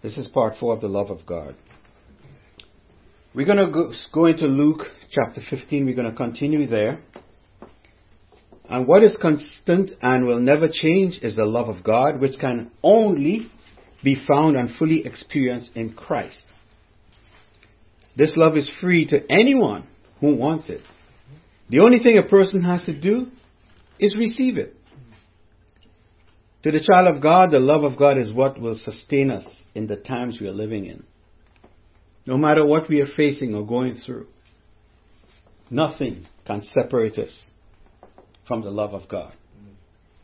This is part four of the love of God. We're going to go, into Luke chapter 15. We're going to continue there. And what is constant and will never change is the love of God, which can only be found and fully experienced in Christ. This love is free to anyone who wants it. The only thing a person has to do is receive it. To the child of God, the love of God is what will sustain us in the times we are living in. No matter what we are facing or going through, nothing can separate us from the love of God.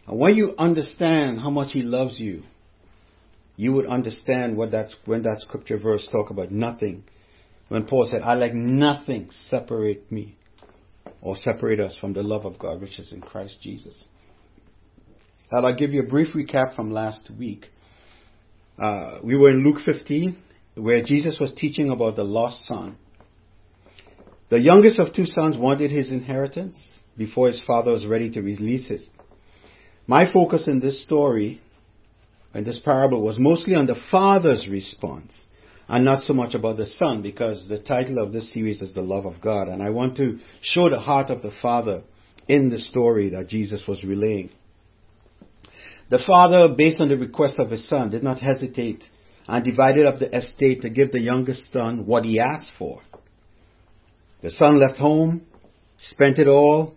And when you understand how much He loves you, you would understand what that's when that scripture verse talk about nothing. When Paul said, I let nothing separate me or separate us from the love of God which is in Christ Jesus. I'll give you a brief recap from last week. Uh, we were in Luke 15, where Jesus was teaching about the lost son. The youngest of two sons wanted his inheritance before his father was ready to release it. My focus in this story, in this parable, was mostly on the father's response and not so much about the son because the title of this series is The Love of God. And I want to show the heart of the father in the story that Jesus was relaying. The father, based on the request of his son, did not hesitate and divided up the estate to give the youngest son what he asked for. The son left home, spent it all,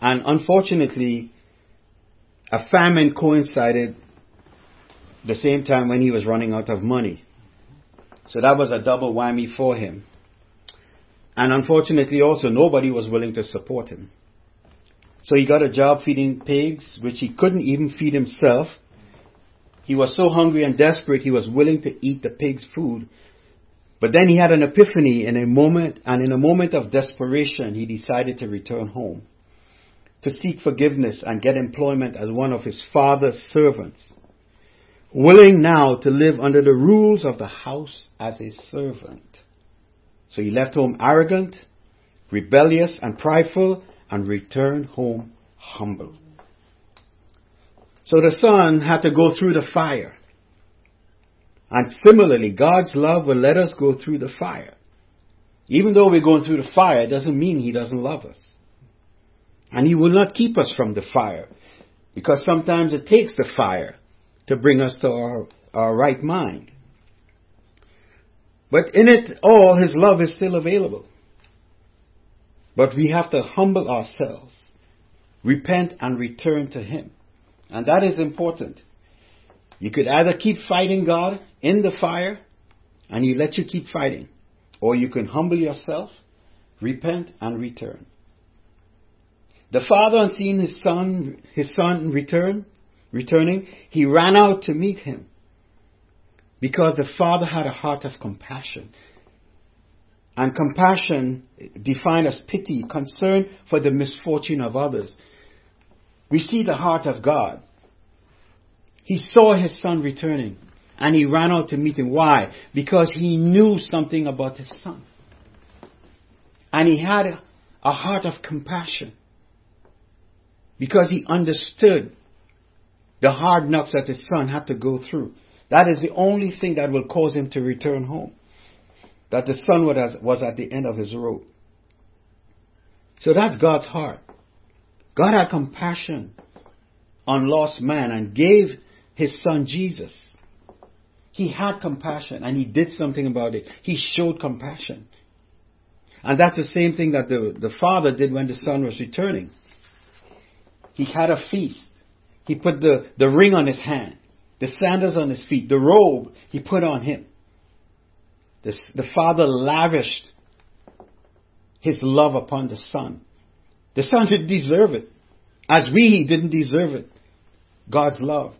and unfortunately, a famine coincided the same time when he was running out of money. So that was a double whammy for him. And unfortunately also nobody was willing to support him. So he got a job feeding pigs, which he couldn't even feed himself. He was so hungry and desperate he was willing to eat the pig's food. But then he had an epiphany in a moment, and in a moment of desperation, he decided to return home to seek forgiveness and get employment as one of his father's servants, willing now to live under the rules of the house as a servant. So he left home arrogant, rebellious, and prideful, and return home humble. So the son had to go through the fire. And similarly, God's love will let us go through the fire. Even though we're going through the fire, it doesn't mean He doesn't love us. And He will not keep us from the fire. Because sometimes it takes the fire to bring us to our, our right mind. But in it all, His love is still available. But we have to humble ourselves, repent and return to Him. And that is important. You could either keep fighting God in the fire and He lets you keep fighting, or you can humble yourself, repent and return. The father, on seeing his son, his son return, returning, he ran out to meet him because the father had a heart of compassion. And compassion defined as pity, concern for the misfortune of others. We see the heart of God. He saw his son returning and he ran out to meet him. Why? Because he knew something about his son. And he had a, heart of compassion. Because he understood the hard knocks that his son had to go through. That is the only thing that will cause him to return home that the son was at the end of his rope. So that's God's heart. God had compassion on lost man and gave his son Jesus. He had compassion and he did something about it. He showed compassion. And that's the same thing that the, the father did when the son was returning. He had a feast. He put the, the ring on his hand, the sandals on his feet, the robe he put on him. The, the Father lavished His love upon the Son. The Son didn't deserve it. As we didn't deserve it. God's love.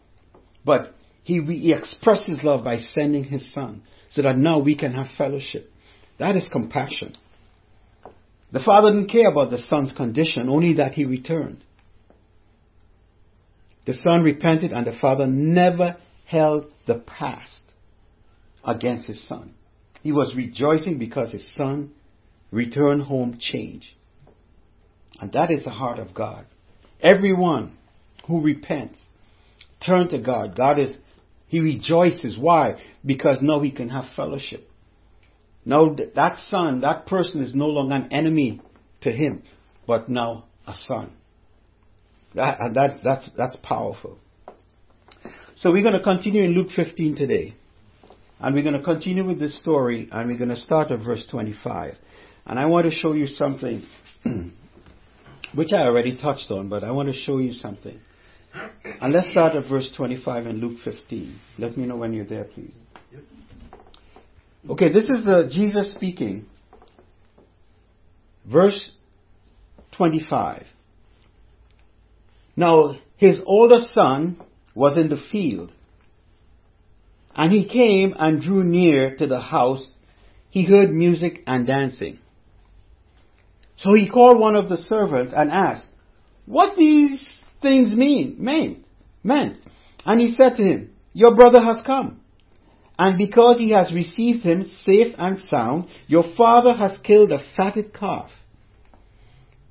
But he, he expressed His love by sending His Son so that now we can have fellowship. That is compassion. The Father didn't care about the Son's condition, only that He returned. The Son repented and the Father never held the past against His Son. He was rejoicing because his son returned home changed. And that is the heart of God. Everyone who repents, turn to God. God is He rejoices. Why? Because now he can have fellowship. Now that son, that person is no longer an enemy to him, but now a son. That, and that's, that's, that's powerful. So we're going to continue in Luke 15 today. And we're going to continue with this story, and we're going to start at verse 25. And I want to show you something, which I already touched on, but I want to show you something. And let's start at verse 25 in Luke 15. Let me know when you're there, please. Okay, this is uh, Jesus speaking. Verse 25. Now, his older son was in the field. And he came and drew near to the house. He heard music and dancing. So he called one of the servants and asked, What these things mean, meant, meant. And he said to him, Your brother has come. And because he has received him safe and sound, your father has killed a fatted calf.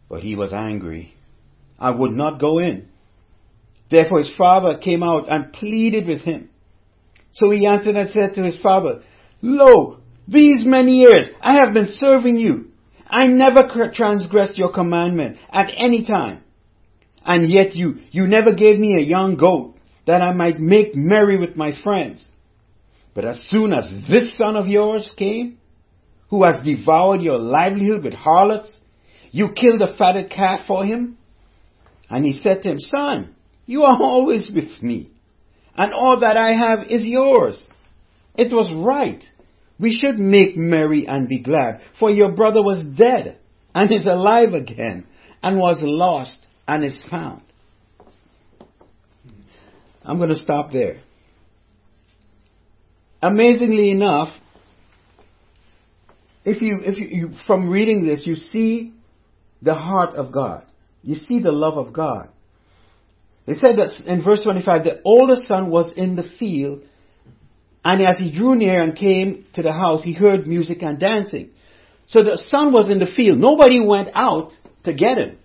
But he was angry and would not go in. Therefore his father came out and pleaded with him. So he answered and said to his father, Lo, these many years I have been serving you. I never transgressed your commandment at any time. And yet you, you never gave me a young goat that I might make merry with my friends. But as soon as this son of yours came, who has devoured your livelihood with harlots, you killed a fatted calf for him. And he said to him, Son, you are always with me, and all that I have is yours. It was right. We should make merry and be glad, for your brother was dead and is alive again, and was lost and is found. I'm going to stop there. Amazingly enough, if you, if you, you, from reading this, you see the heart of God. You see the love of God. They said that in verse 25, the older son was in the field, and as he drew near and came to the house, he heard music and dancing. So the son was in the field. Nobody went out to get him,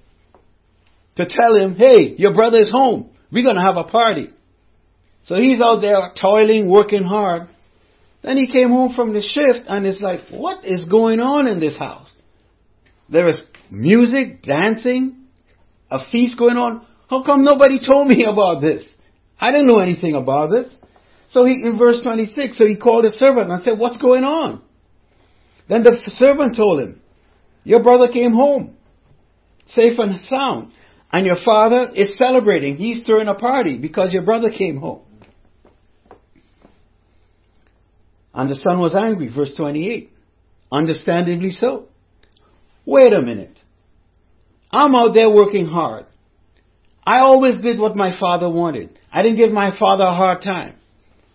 to tell him, hey, your brother is home. We're going to have a party. So he's out there toiling, working hard. Then he came home from the shift and it's like, what is going on in this house? There is music, dancing, a feast going on. How come nobody told me about this? I didn't know anything about this. So he, in verse 26, so he called his servant and said, what's going on? Then the servant told him, your brother came home, safe and sound, and your father is celebrating. He's throwing a party because your brother came home. And the son was angry, verse 28. Understandably so. Wait a minute. I'm out there working hard. I always did what my father wanted. I didn't give my father a hard time.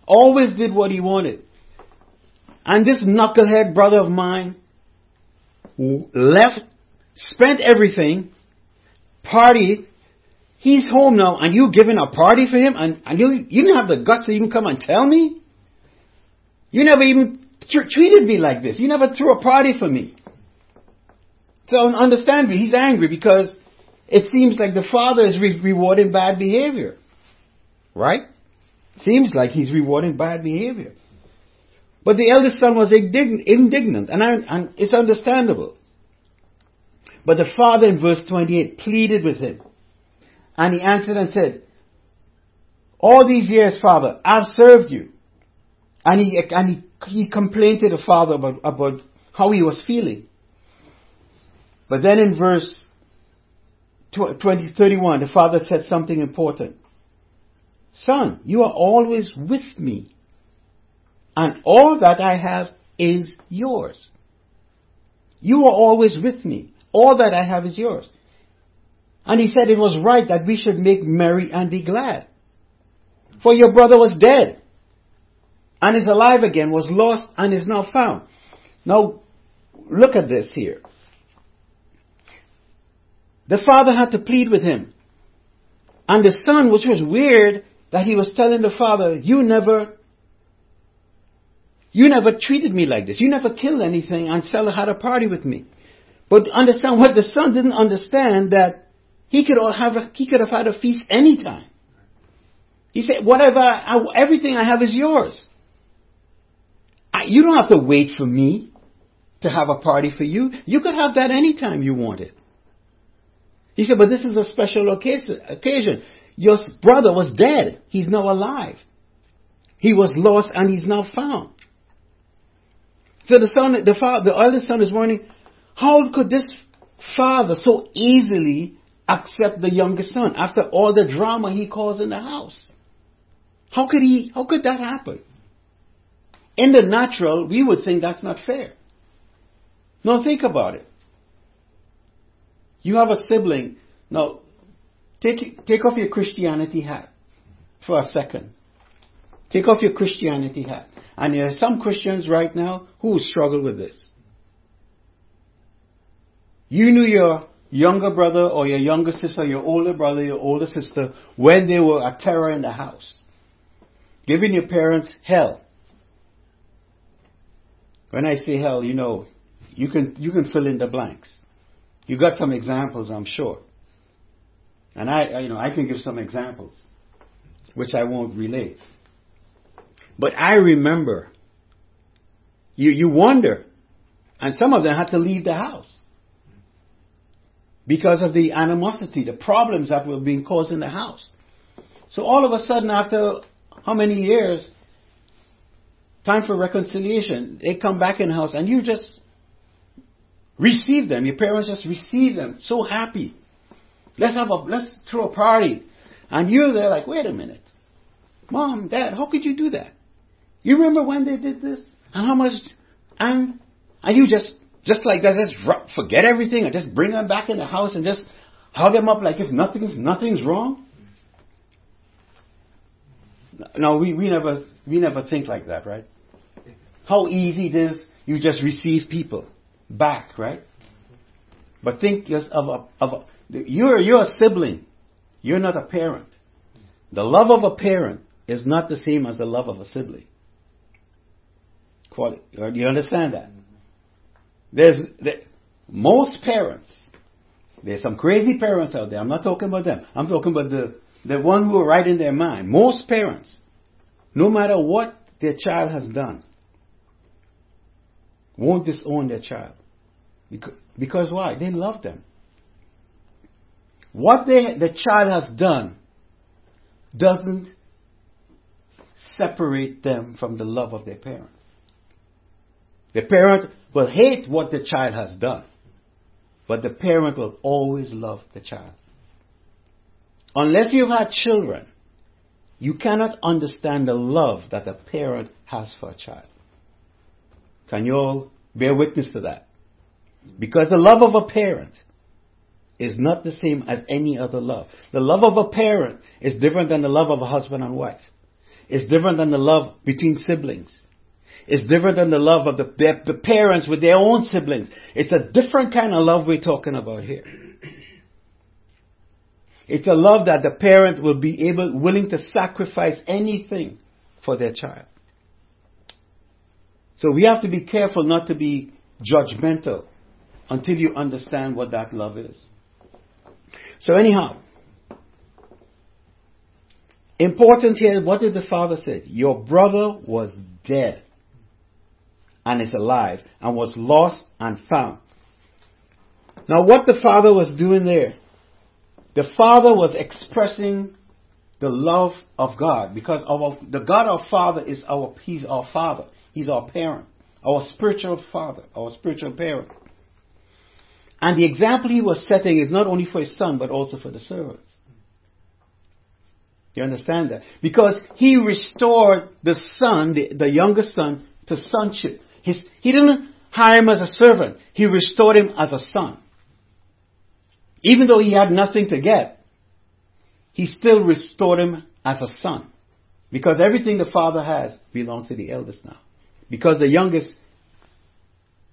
Always did what he wanted. And this knucklehead brother of mine left, spent everything, party. He's home now, and you giving a party for him, and, and you you didn't have the guts to even come and tell me. You never even tr- treated me like this. You never threw a party for me. So understand me. He's angry because it seems like the father is re- rewarding bad behavior. Right? Seems like he's rewarding bad behavior. But the eldest son was indignant, and, I, and it's understandable. But the father in verse 28 pleaded with him. And he answered and said, All these years, father, I've served you. And he, and he, he complained to the father about, about how he was feeling. But then in verse 20, 31, the father said something important. Son, you are always with me, and all that I have is yours. You are always with me. All that I have is yours. And he said it was right that we should make merry and be glad. For your brother was dead and is alive again, was lost and is now found. Now, look at this here. The father had to plead with him. And the son, which was weird, that he was telling the father, you never, you never treated me like this. You never killed anything and still had a party with me. But understand what the son didn't understand that he could have, he could have had a feast anytime. He said, whatever, I, everything I have is yours. I, you don't have to wait for me to have a party for you. You could have that anytime you wanted. He said, but this is a special occasion. Your brother was dead. He's now alive. He was lost and he's now found. So the son, the father, the eldest son is wondering, how could this father so easily accept the youngest son after all the drama he caused in the house? How could he, how could that happen? In the natural, we would think that's not fair. Now think about it. You have a sibling. Now, take, take off your Christianity hat for a second. Take off your Christianity hat. And there are some Christians right now who struggle with this. You knew your younger brother or your younger sister, your older brother, your older sister when they were a terror in the house. Giving your parents hell. When I say hell, you know, you can, you can fill in the blanks. You got some examples, I'm sure. And I, you know, I can give some examples, which I won't relate. But I remember, you, you wonder, and some of them had to leave the house because of the animosity, the problems that were being caused in the house. So all of a sudden, after how many years, time for reconciliation, they come back in the house and you just receive them. Your parents just receive them, so happy. Let's have a let's throw a party, and you're there like, wait a minute, mom, dad, how could you do that? You remember when they did this? And how much? And and you just just like that, just forget everything and just bring them back in the house and just hug them up like if nothing's nothing's wrong. No, we, we never we never think like that, right? How easy it is you just receive people back, right? But think just of a, of a, you're you're a sibling. You're not a parent. The love of a parent is not the same as the love of a sibling. Do uh, you understand that? There's the, most parents. There's some crazy parents out there. I'm not talking about them. I'm talking about the the one who are right in their mind. Most parents, no matter what their child has done, won't disown their child. Because, because why? They love them. What they, the child has done doesn't separate them from the love of their parent. The parent will hate what the child has done, but the parent will always love the child. Unless you've had children, you cannot understand the love that a parent has for a child. Can you all bear witness to that? Because the love of a parent is not the same as any other love. The love of a parent is different than the love of a husband and wife. It's different than the love between siblings. It's different than the love of the, the, the parents with their own siblings. It's a different kind of love we're talking about here. It's a love that the parent will be able, willing to sacrifice anything for their child. So we have to be careful not to be judgmental until you understand what that love is. So anyhow, important here, what did the father say? Your brother was dead and is alive and was lost and found. Now what the father was doing there, the father was expressing the love of God because our, the God our father is our, he's our father. He's our parent, our spiritual father, our spiritual parent. And the example he was setting is not only for his son, but also for the servants. You understand that? Because he restored the son, the, the youngest son, to sonship. His, he didn't hire him as a servant. He restored him as a son. Even though he had nothing to get, he still restored him as a son. Because everything the father has belongs to the eldest now. Because the youngest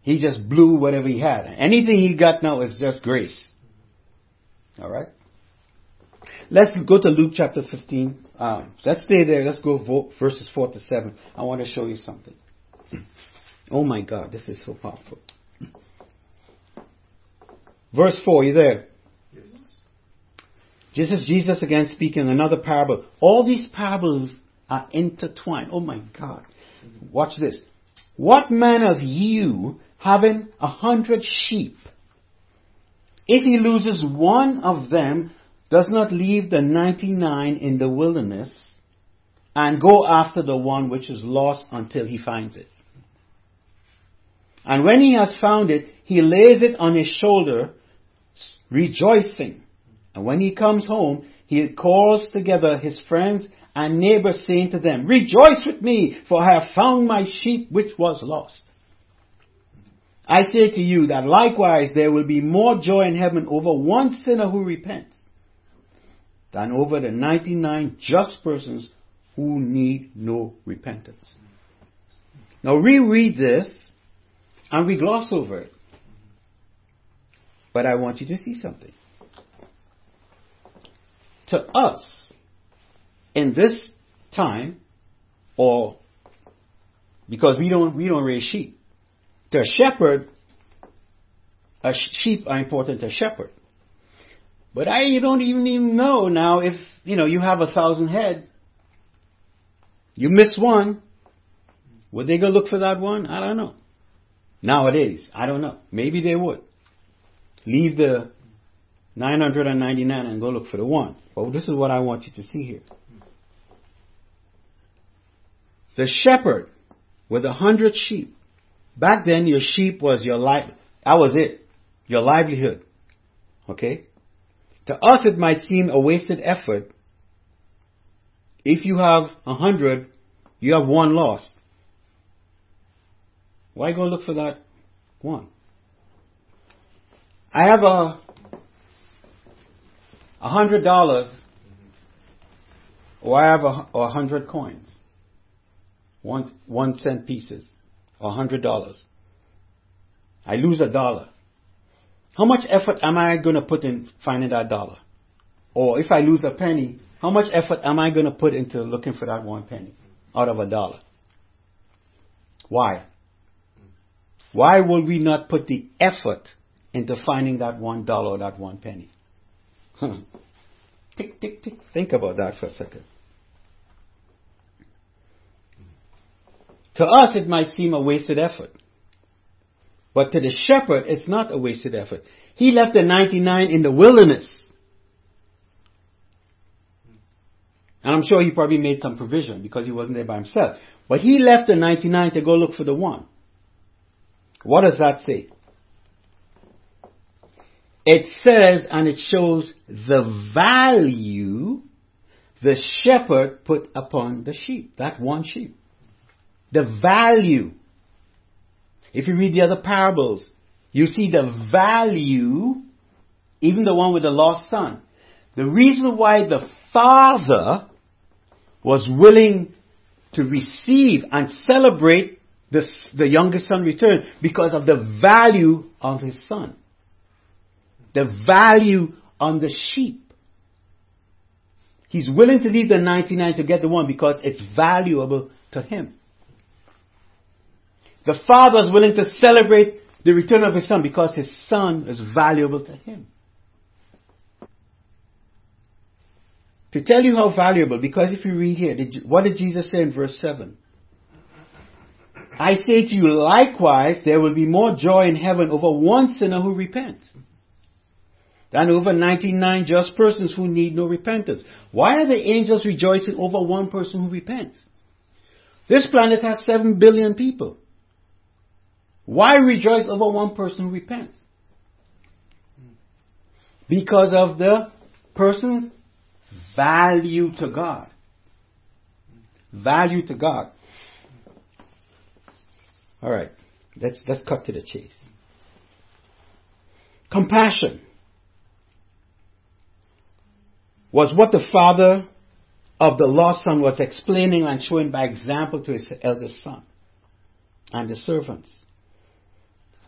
he just blew whatever he had. Anything he got now is just grace. All right? Let's go to Luke chapter 15. Um, let's stay there. Let's go verses 4 to 7. I want to show you something. Oh my God, this is so powerful. Verse 4, you there? Is Jesus again speaking another parable. All these parables are intertwined. Oh my God. Watch this. What man of you having a hundred sheep, if he loses one of them, does not leave the 99 in the wilderness and go after the one which is lost until he finds it. And when he has found it, he lays it on his shoulder, rejoicing. And when he comes home, he calls together his friends and neighbors, saying to them, Rejoice with me, for I have found my sheep which was lost. I say to you that likewise there will be more joy in heaven over one sinner who repents than over the 99 just persons who need no repentance. Now reread this and we gloss over it. But I want you to see something. To us, in this time, or because we don't we don't raise sheep, to a shepherd, a sheep are important to a shepherd. But I you don't even even know now if you know you have a thousand head, you miss one, would they go look for that one? I don't know. Nowadays, I don't know. Maybe they would. Leave the 999 and go look for the one. Well, this is what I want you to see here. The shepherd with a hundred sheep. Back then, your sheep was your life. That was it. Your livelihood. Okay? To us, it might seem a wasted effort. If you have a hundred, you have one lost. Why go look for that one? I have a a hundred dollars, or I have a, a hundred coins, one one cent pieces, a hundred dollars. I lose a dollar. How much effort am I going to put in finding that dollar? Or if I lose a penny, how much effort am I going to put into looking for that one penny out of a dollar? Why? Why will we not put the effort into finding that one dollar or that one penny? tick, tick, tick. Think about that for a second. To us, it might seem a wasted effort. But to the shepherd, it's not a wasted effort. He left the 99 in the wilderness. And I'm sure he probably made some provision because he wasn't there by himself. But he left the 99 to go look for the one. What does that say? It says, and it shows the value the shepherd put upon the sheep, that one sheep. The value. If you read the other parables, you see the value, even the one with the lost son. The reason why the father was willing to receive and celebrate the, the youngest son return because of the value of his son. The value on the sheep. He's willing to leave the 99 to get the one because it's valuable to him. The father is willing to celebrate the return of his son because his son is valuable to him. To tell you how valuable, because if you read here, what did Jesus say in verse 7? I say to you likewise, there will be more joy in heaven over one sinner who repents than over 99 just persons who need no repentance. Why are the angels rejoicing over one person who repents? This planet has 7 billion people. Why rejoice over one person who repents? Because of the person's value to God. Value to God. All right, let's, let's cut to the chase. Compassion was what the father of the lost son was explaining and showing by example to his eldest son and the servants.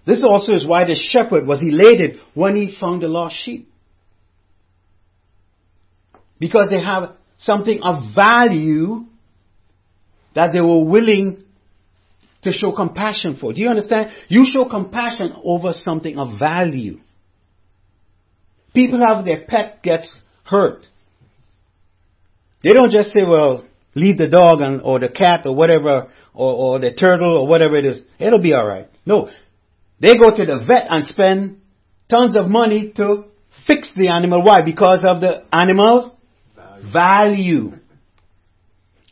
This also is why the shepherd was elated when he found the lost sheep. Because they have something of value that they were willing to show compassion for. Do you understand? You show compassion over something of value. People have their pet gets hurt. They don't just say, well, leave the dog and, or the cat or whatever, or, or the turtle or whatever it is. It'll be alright. No. They go to the vet and spend tons of money to fix the animal. Why? Because of the animal's value. Value.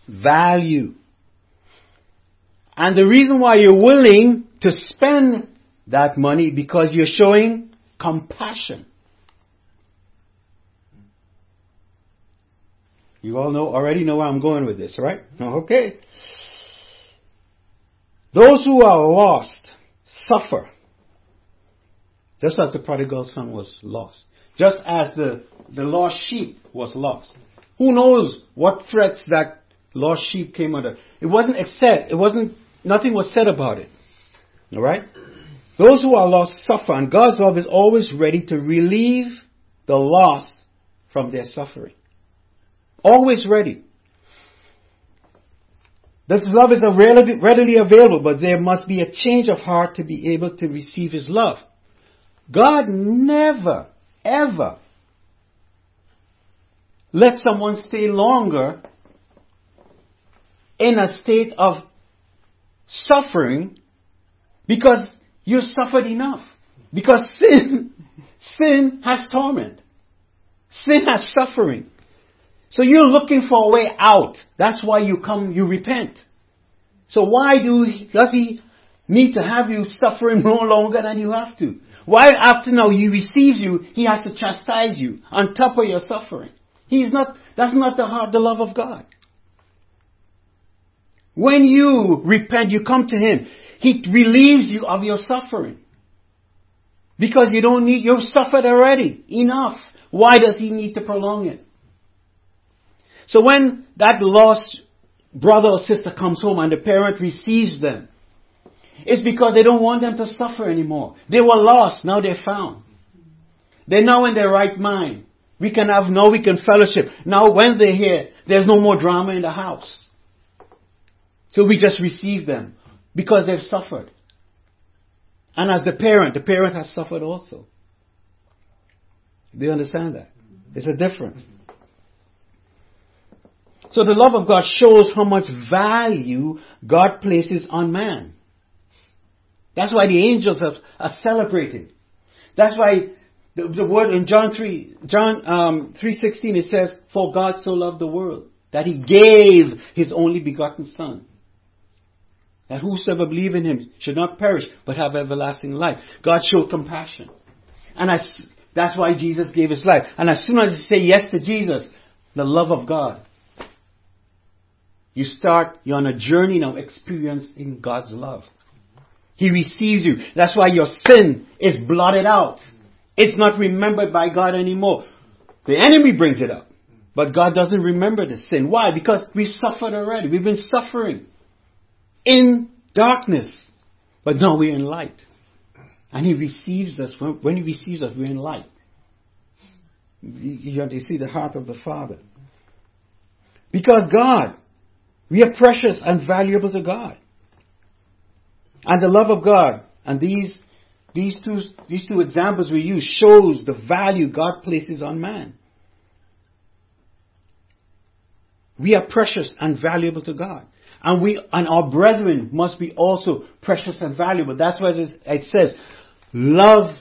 value. And the reason why you're willing to spend that money because you're showing compassion. You all know already know where I'm going with this, right? Mm-hmm. Okay. Those who are lost suffer. Just as the prodigal son was lost. Just as the, the lost sheep was lost. Who knows what threats that lost sheep came under? It wasn't said. It wasn't, nothing was said about it. Alright? Those who are lost suffer, and God's love is always ready to relieve the lost from their suffering. Always ready. This love is readily available, but there must be a change of heart to be able to receive His love. God never, ever let someone stay longer in a state of suffering because you suffered enough. Because sin, sin has torment. Sin has suffering. So you're looking for a way out. That's why you come, you repent. So why do, does he need to have you suffering no longer than you have to? Why after now he receives you, he has to chastise you on top of your suffering? He's not, that's not the heart, the love of God. When you repent, you come to him. He relieves you of your suffering. Because you don't need, you've suffered already. Enough. Why does he need to prolong it? So when that lost brother or sister comes home and the parent receives them, it's because they don't want them to suffer anymore. They were lost, now they're found. They're now in their right mind. We can have, now we can fellowship. Now when they're here, there's no more drama in the house. So we just receive them because they've suffered. And as the parent, the parent has suffered also. Do you understand that? There's a difference. So the love of God shows how much value God places on man. That's why the angels are, celebrating. That's why the, the, word in John 3, John um, 3.16 it says, For God so loved the world that he gave his only begotten son that whosoever believe in him should not perish, but have everlasting life. God showed compassion. And as, that's why Jesus gave his life. And as soon as you say yes to Jesus, the love of God, you start, you're on a journey now experiencing God's love. He receives you. That's why your sin is blotted out. It's not remembered by God anymore. The enemy brings it up. But God doesn't remember the sin. Why? Because we suffered already. We've been suffering in darkness. But now we're in light. And He receives us. When He receives us, we're in light. You see the heart of the Father. Because God, we are precious and valuable to God. And the love of God, and these, these, two, these two examples we use, shows the value God places on man. We are precious and valuable to God. And we, and our brethren must be also precious and valuable. That's why it says, love.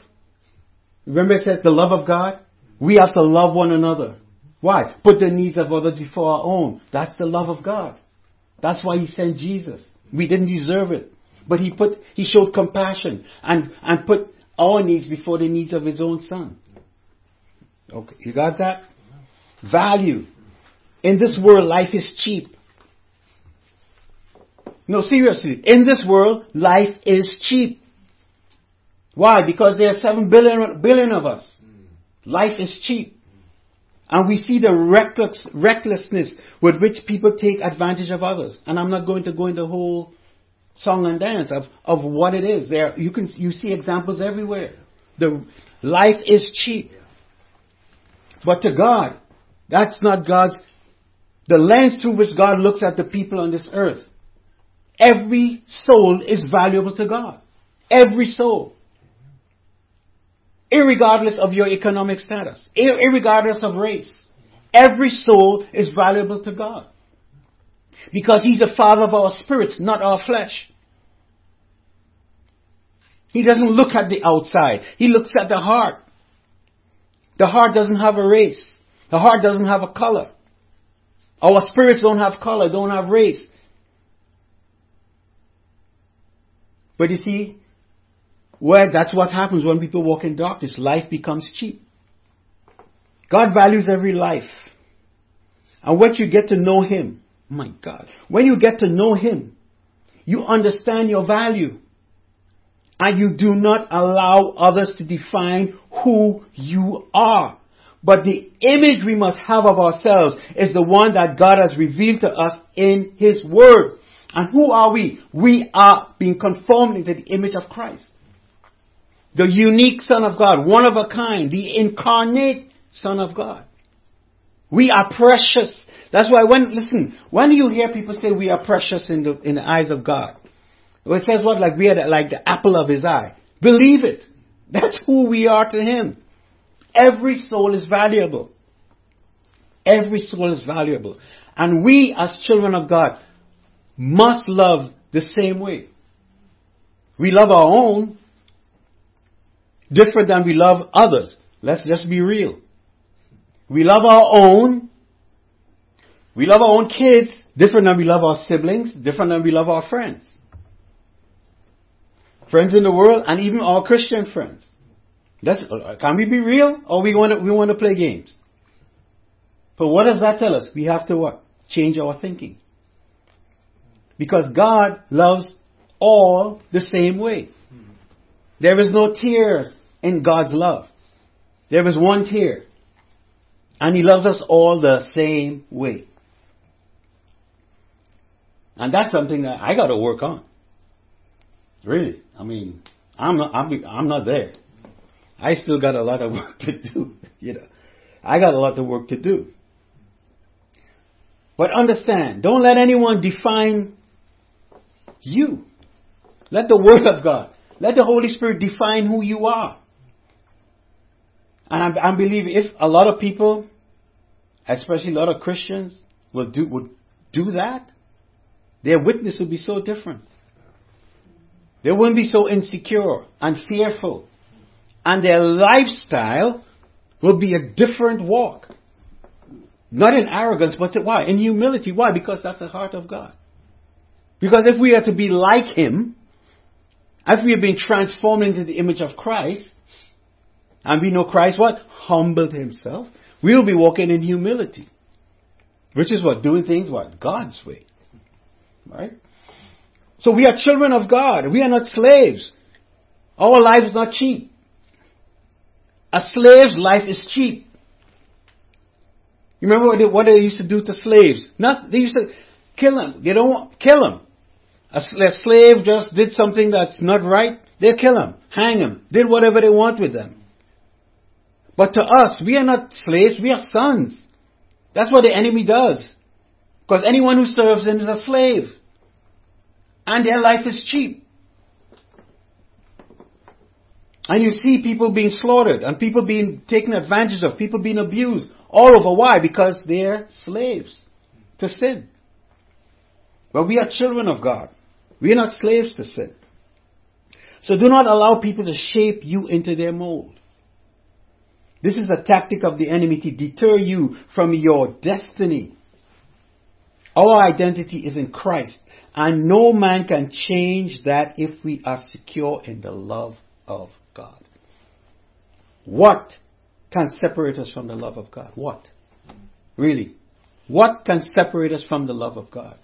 Remember it says the love of God? We have to love one another. Why? Put the needs of others before our own. That's the love of God. That's why He sent Jesus. We didn't deserve it. But He put, He showed compassion and, and put our needs before the needs of His own Son. Okay, you got that? Value. In this world, life is cheap. No, seriously. In this world, life is cheap. Why? Because there are seven billion, billion of us. Life is cheap. And we see the reckless, recklessness with which people take advantage of others. And I'm not going to go into the whole song and dance of, of what it is. There, you can, you see examples everywhere. The life is cheap. But to God, that's not God's, the lens through which God looks at the people on this earth. Every soul is valuable to God. Every soul. Irregardless of your economic status, irregardless of race. Every soul is valuable to God. Because He's the Father of our spirits, not our flesh. He doesn't look at the outside. He looks at the heart. The heart doesn't have a race. The heart doesn't have a color. Our spirits don't have color, don't have race. But you see, well, that's what happens when people walk in darkness. Life becomes cheap. God values every life. And what you get to know Him, my God, when you get to know Him, you understand your value. And you do not allow others to define who you are. But the image we must have of ourselves is the one that God has revealed to us in His Word. And who are we? We are being conformed into the image of Christ. The unique Son of God, one of a kind, the incarnate Son of God. We are precious. That's why when, listen, when you hear people say we are precious in the, in the eyes of God, it says what? Like we are the, like the apple of his eye. Believe it. That's who we are to him. Every soul is valuable. Every soul is valuable. And we as children of God must love the same way. We love our own different than we love others. Let's just be real. We love our own. We love our own kids different than we love our siblings, different than we love our friends. Friends in the world and even our Christian friends. That's, uh, can we be real or we want to, we want to play games? But what does that tell us? We have to what? Change our thinking. Because God loves all the same way. There is no tiers in God's love. There is one tier. And He loves us all the same way. And that's something that I got to work on. Really. I mean, I'm not, I'm, I'm not there. I still got a lot of work to do. You know, I got a lot of work to do. But understand, don't let anyone define you. Let the Word of God, let the Holy Spirit define who you are. And I, I believe if a lot of people, especially a lot of Christians, will do would do that, their witness would be so different. They wouldn't be so insecure and fearful. And their lifestyle will be a different walk. Not in arrogance, but why? In humility. Why? Because that's the heart of God. Because if we are to be like Him, if we have been transformed into the image of Christ, and we know Christ what? Humbled Himself, we'll be walking in humility. Which is what? Doing things what? God's way. Right? So we are children of God. We are not slaves. Our life is not cheap. A slave's life is cheap. You remember what they, what they used to do to slaves? Not, they used to kill them. They don't kill them. A, slave just did something that's not right, they'll kill him, hang him, did whatever they want with them. But to us, we are not slaves, we are sons. That's what the enemy does. Because anyone who serves him is a slave. And their life is cheap. And you see people being slaughtered and people being taken advantage of, people being abused all over. Why? Because they're slaves to sin. But we are children of God. We are not slaves to sin. So do not allow people to shape you into their mold. This is a tactic of the enemy to deter you from your destiny. Our identity is in Christ, and no man can change that if we are secure in the love of God. What can separate us from the love of God? What? Really? What can separate us from the love of God?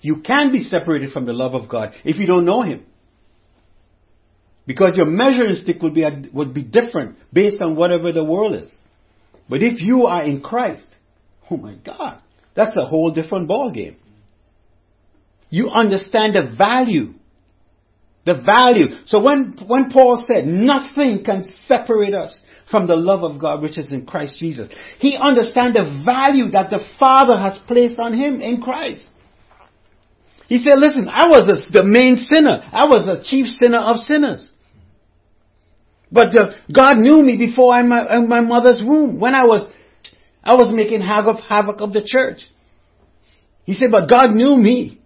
You can be separated from the love of God if you don't know Him. Because your measuring stick would be, would be different based on whatever the world is. But if you are in Christ, oh my God, that's a whole different ball game. You understand the value. The value. So when, when Paul said nothing can separate us from the love of God which is in Christ Jesus, he understands the value that the Father has placed on him in Christ. He said, listen, I was the main sinner. I was the chief sinner of sinners. But uh, God knew me before in my, in my mother's womb. When I was, I was making havoc, havoc of the church. He said, but God knew me.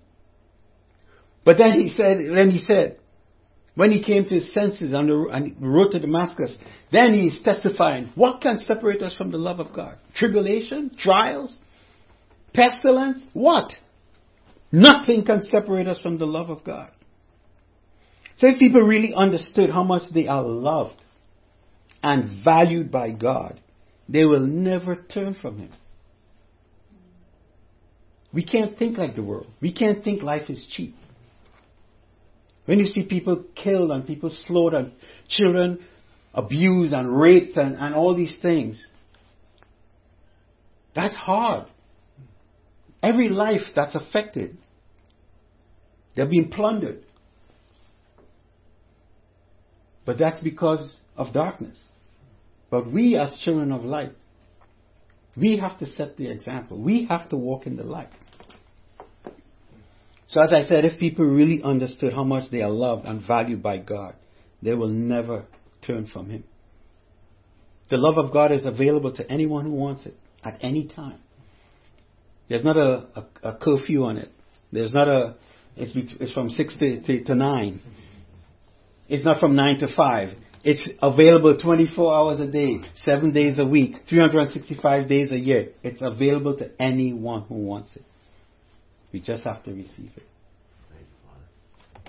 But then he said, then he said, when he came to his senses on the, and road to Damascus, then he is testifying, what can separate us from the love of God? Tribulation? Trials? Pestilence? What? Nothing can separate us from the love of God. So if people really understood how much they are loved and valued by God, they will never turn from Him. We can't think like the world. We can't think life is cheap. When you see people killed and people slaughtered, children abused and raped and, and all these things, that's hard. Every life that's affected, they're being plundered. But that's because of darkness. But we, as children of light, we have to set the example. We have to walk in the light. So as I said, if people really understood how much they are loved and valued by God, they will never turn from Him. The love of God is available to anyone who wants it at any time. There's not a, a, a curfew on it. There's not a, it's, it's from 6 to, to, to 9. It's not from 9 to 5. It's available 24 hours a day, 7 days a week, 365 days a year. It's available to anyone who wants it. We just have to receive it.